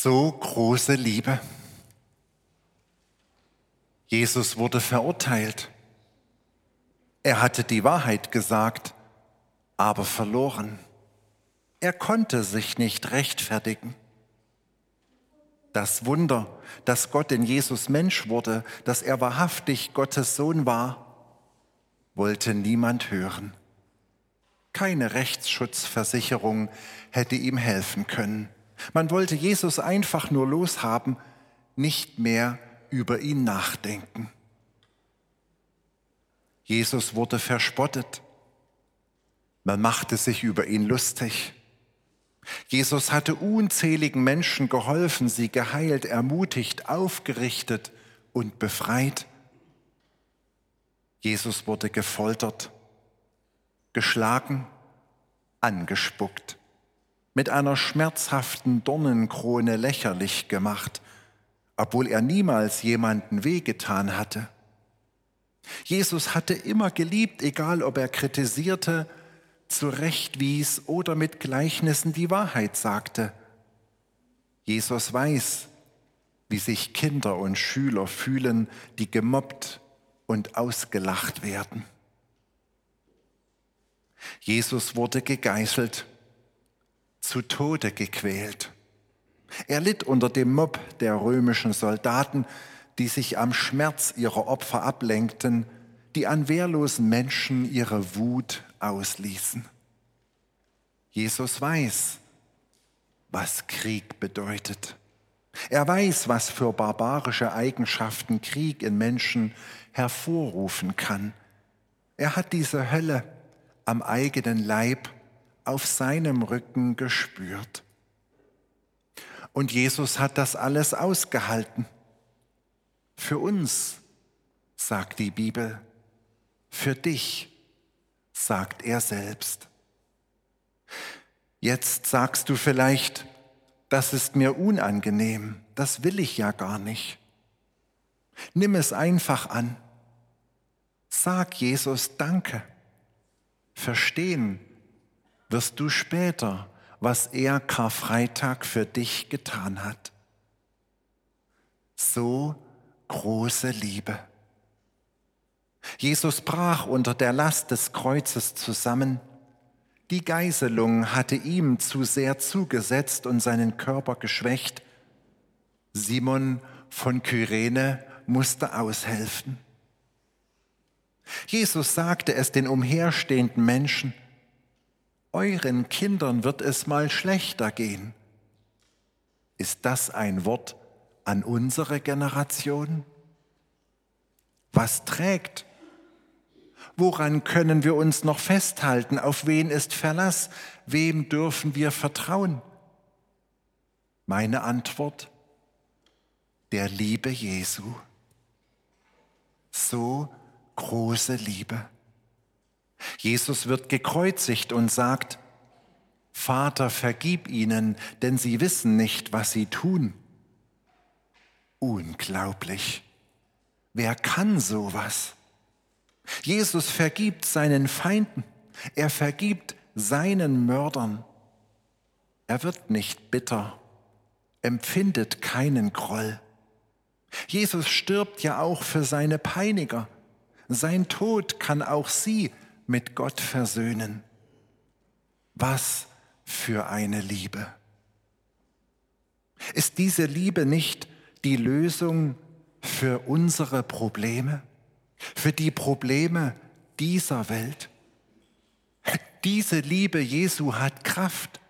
So große Liebe. Jesus wurde verurteilt. Er hatte die Wahrheit gesagt, aber verloren. Er konnte sich nicht rechtfertigen. Das Wunder, dass Gott in Jesus Mensch wurde, dass er wahrhaftig Gottes Sohn war, wollte niemand hören. Keine Rechtsschutzversicherung hätte ihm helfen können. Man wollte Jesus einfach nur loshaben, nicht mehr über ihn nachdenken. Jesus wurde verspottet. Man machte sich über ihn lustig. Jesus hatte unzähligen Menschen geholfen, sie geheilt, ermutigt, aufgerichtet und befreit. Jesus wurde gefoltert, geschlagen, angespuckt mit einer schmerzhaften Dornenkrone lächerlich gemacht, obwohl er niemals jemanden wehgetan hatte. Jesus hatte immer geliebt, egal ob er kritisierte, zurechtwies oder mit Gleichnissen die Wahrheit sagte. Jesus weiß, wie sich Kinder und Schüler fühlen, die gemobbt und ausgelacht werden. Jesus wurde gegeißelt zu Tode gequält. Er litt unter dem Mob der römischen Soldaten, die sich am Schmerz ihrer Opfer ablenkten, die an wehrlosen Menschen ihre Wut ausließen. Jesus weiß, was Krieg bedeutet. Er weiß, was für barbarische Eigenschaften Krieg in Menschen hervorrufen kann. Er hat diese Hölle am eigenen Leib auf seinem Rücken gespürt. Und Jesus hat das alles ausgehalten. Für uns, sagt die Bibel, für dich, sagt er selbst. Jetzt sagst du vielleicht, das ist mir unangenehm, das will ich ja gar nicht. Nimm es einfach an. Sag Jesus Danke. Verstehen, wirst du später, was er Karfreitag für dich getan hat. So große Liebe. Jesus brach unter der Last des Kreuzes zusammen. Die Geiselung hatte ihm zu sehr zugesetzt und seinen Körper geschwächt. Simon von Kyrene musste aushelfen. Jesus sagte es den umherstehenden Menschen, euren Kindern wird es mal schlechter gehen. Ist das ein Wort an unsere Generation? Was trägt? Woran können wir uns noch festhalten? Auf wen ist Verlass? Wem dürfen wir vertrauen? Meine Antwort, der Liebe Jesu. So große Liebe. Jesus wird gekreuzigt und sagt, Vater, vergib ihnen, denn sie wissen nicht, was sie tun. Unglaublich. Wer kann sowas? Jesus vergibt seinen Feinden. Er vergibt seinen Mördern. Er wird nicht bitter, empfindet keinen Groll. Jesus stirbt ja auch für seine Peiniger. Sein Tod kann auch sie mit Gott versöhnen. Was für eine Liebe. Ist diese Liebe nicht die Lösung für unsere Probleme, für die Probleme dieser Welt? Diese Liebe Jesu hat Kraft.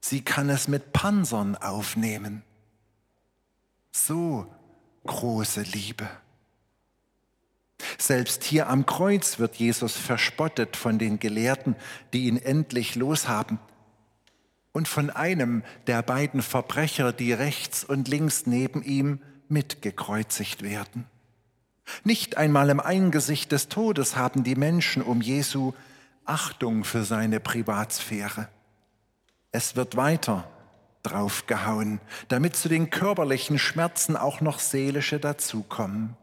Sie kann es mit Panzern aufnehmen. So große Liebe. Selbst hier am Kreuz wird Jesus verspottet von den Gelehrten, die ihn endlich loshaben, und von einem der beiden Verbrecher, die rechts und links neben ihm mitgekreuzigt werden. Nicht einmal im Eingesicht des Todes haben die Menschen um Jesu Achtung für seine Privatsphäre. Es wird weiter draufgehauen, damit zu den körperlichen Schmerzen auch noch seelische dazukommen.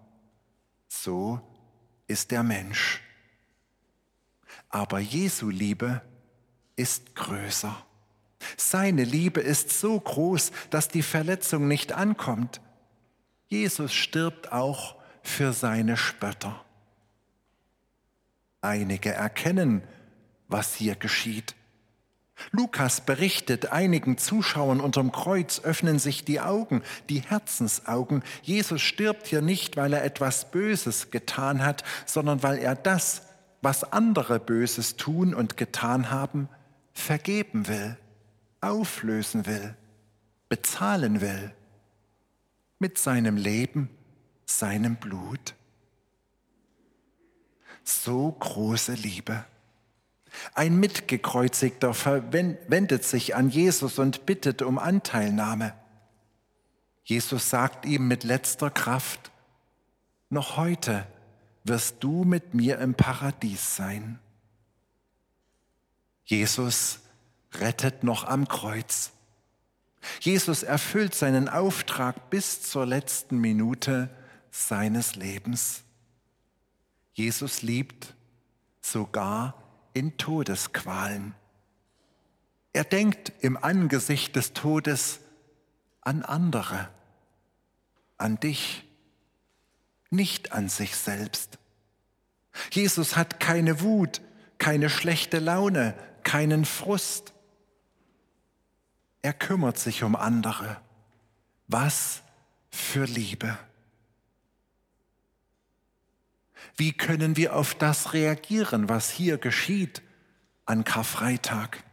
So ist der Mensch. Aber Jesu Liebe ist größer. Seine Liebe ist so groß, dass die Verletzung nicht ankommt. Jesus stirbt auch für seine Spötter. Einige erkennen, was hier geschieht. Lukas berichtet, einigen Zuschauern unterm Kreuz öffnen sich die Augen, die Herzensaugen. Jesus stirbt hier nicht, weil er etwas Böses getan hat, sondern weil er das, was andere Böses tun und getan haben, vergeben will, auflösen will, bezahlen will. Mit seinem Leben, seinem Blut. So große Liebe. Ein Mitgekreuzigter wendet sich an Jesus und bittet um Anteilnahme. Jesus sagt ihm mit letzter Kraft, noch heute wirst du mit mir im Paradies sein. Jesus rettet noch am Kreuz. Jesus erfüllt seinen Auftrag bis zur letzten Minute seines Lebens. Jesus liebt sogar in Todesqualen. Er denkt im Angesicht des Todes an andere, an dich, nicht an sich selbst. Jesus hat keine Wut, keine schlechte Laune, keinen Frust. Er kümmert sich um andere. Was für Liebe. Wie können wir auf das reagieren, was hier geschieht an Karfreitag?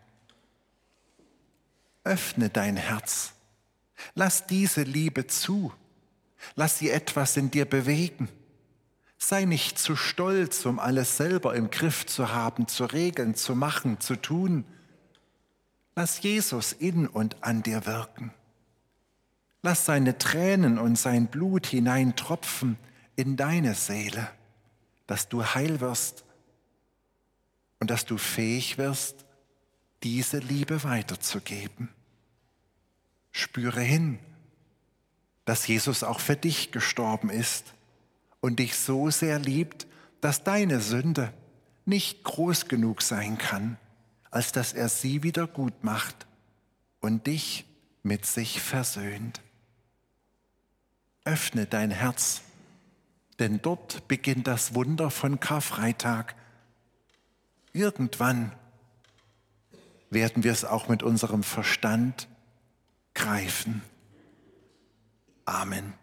Öffne dein Herz. Lass diese Liebe zu. Lass sie etwas in dir bewegen. Sei nicht zu stolz, um alles selber im Griff zu haben, zu regeln, zu machen, zu tun. Lass Jesus in und an dir wirken. Lass seine Tränen und sein Blut hineintropfen in deine Seele dass du heil wirst und dass du fähig wirst, diese Liebe weiterzugeben. Spüre hin, dass Jesus auch für dich gestorben ist und dich so sehr liebt, dass deine Sünde nicht groß genug sein kann, als dass er sie wieder gut macht und dich mit sich versöhnt. Öffne dein Herz denn dort beginnt das Wunder von Karfreitag. Irgendwann werden wir es auch mit unserem Verstand greifen. Amen.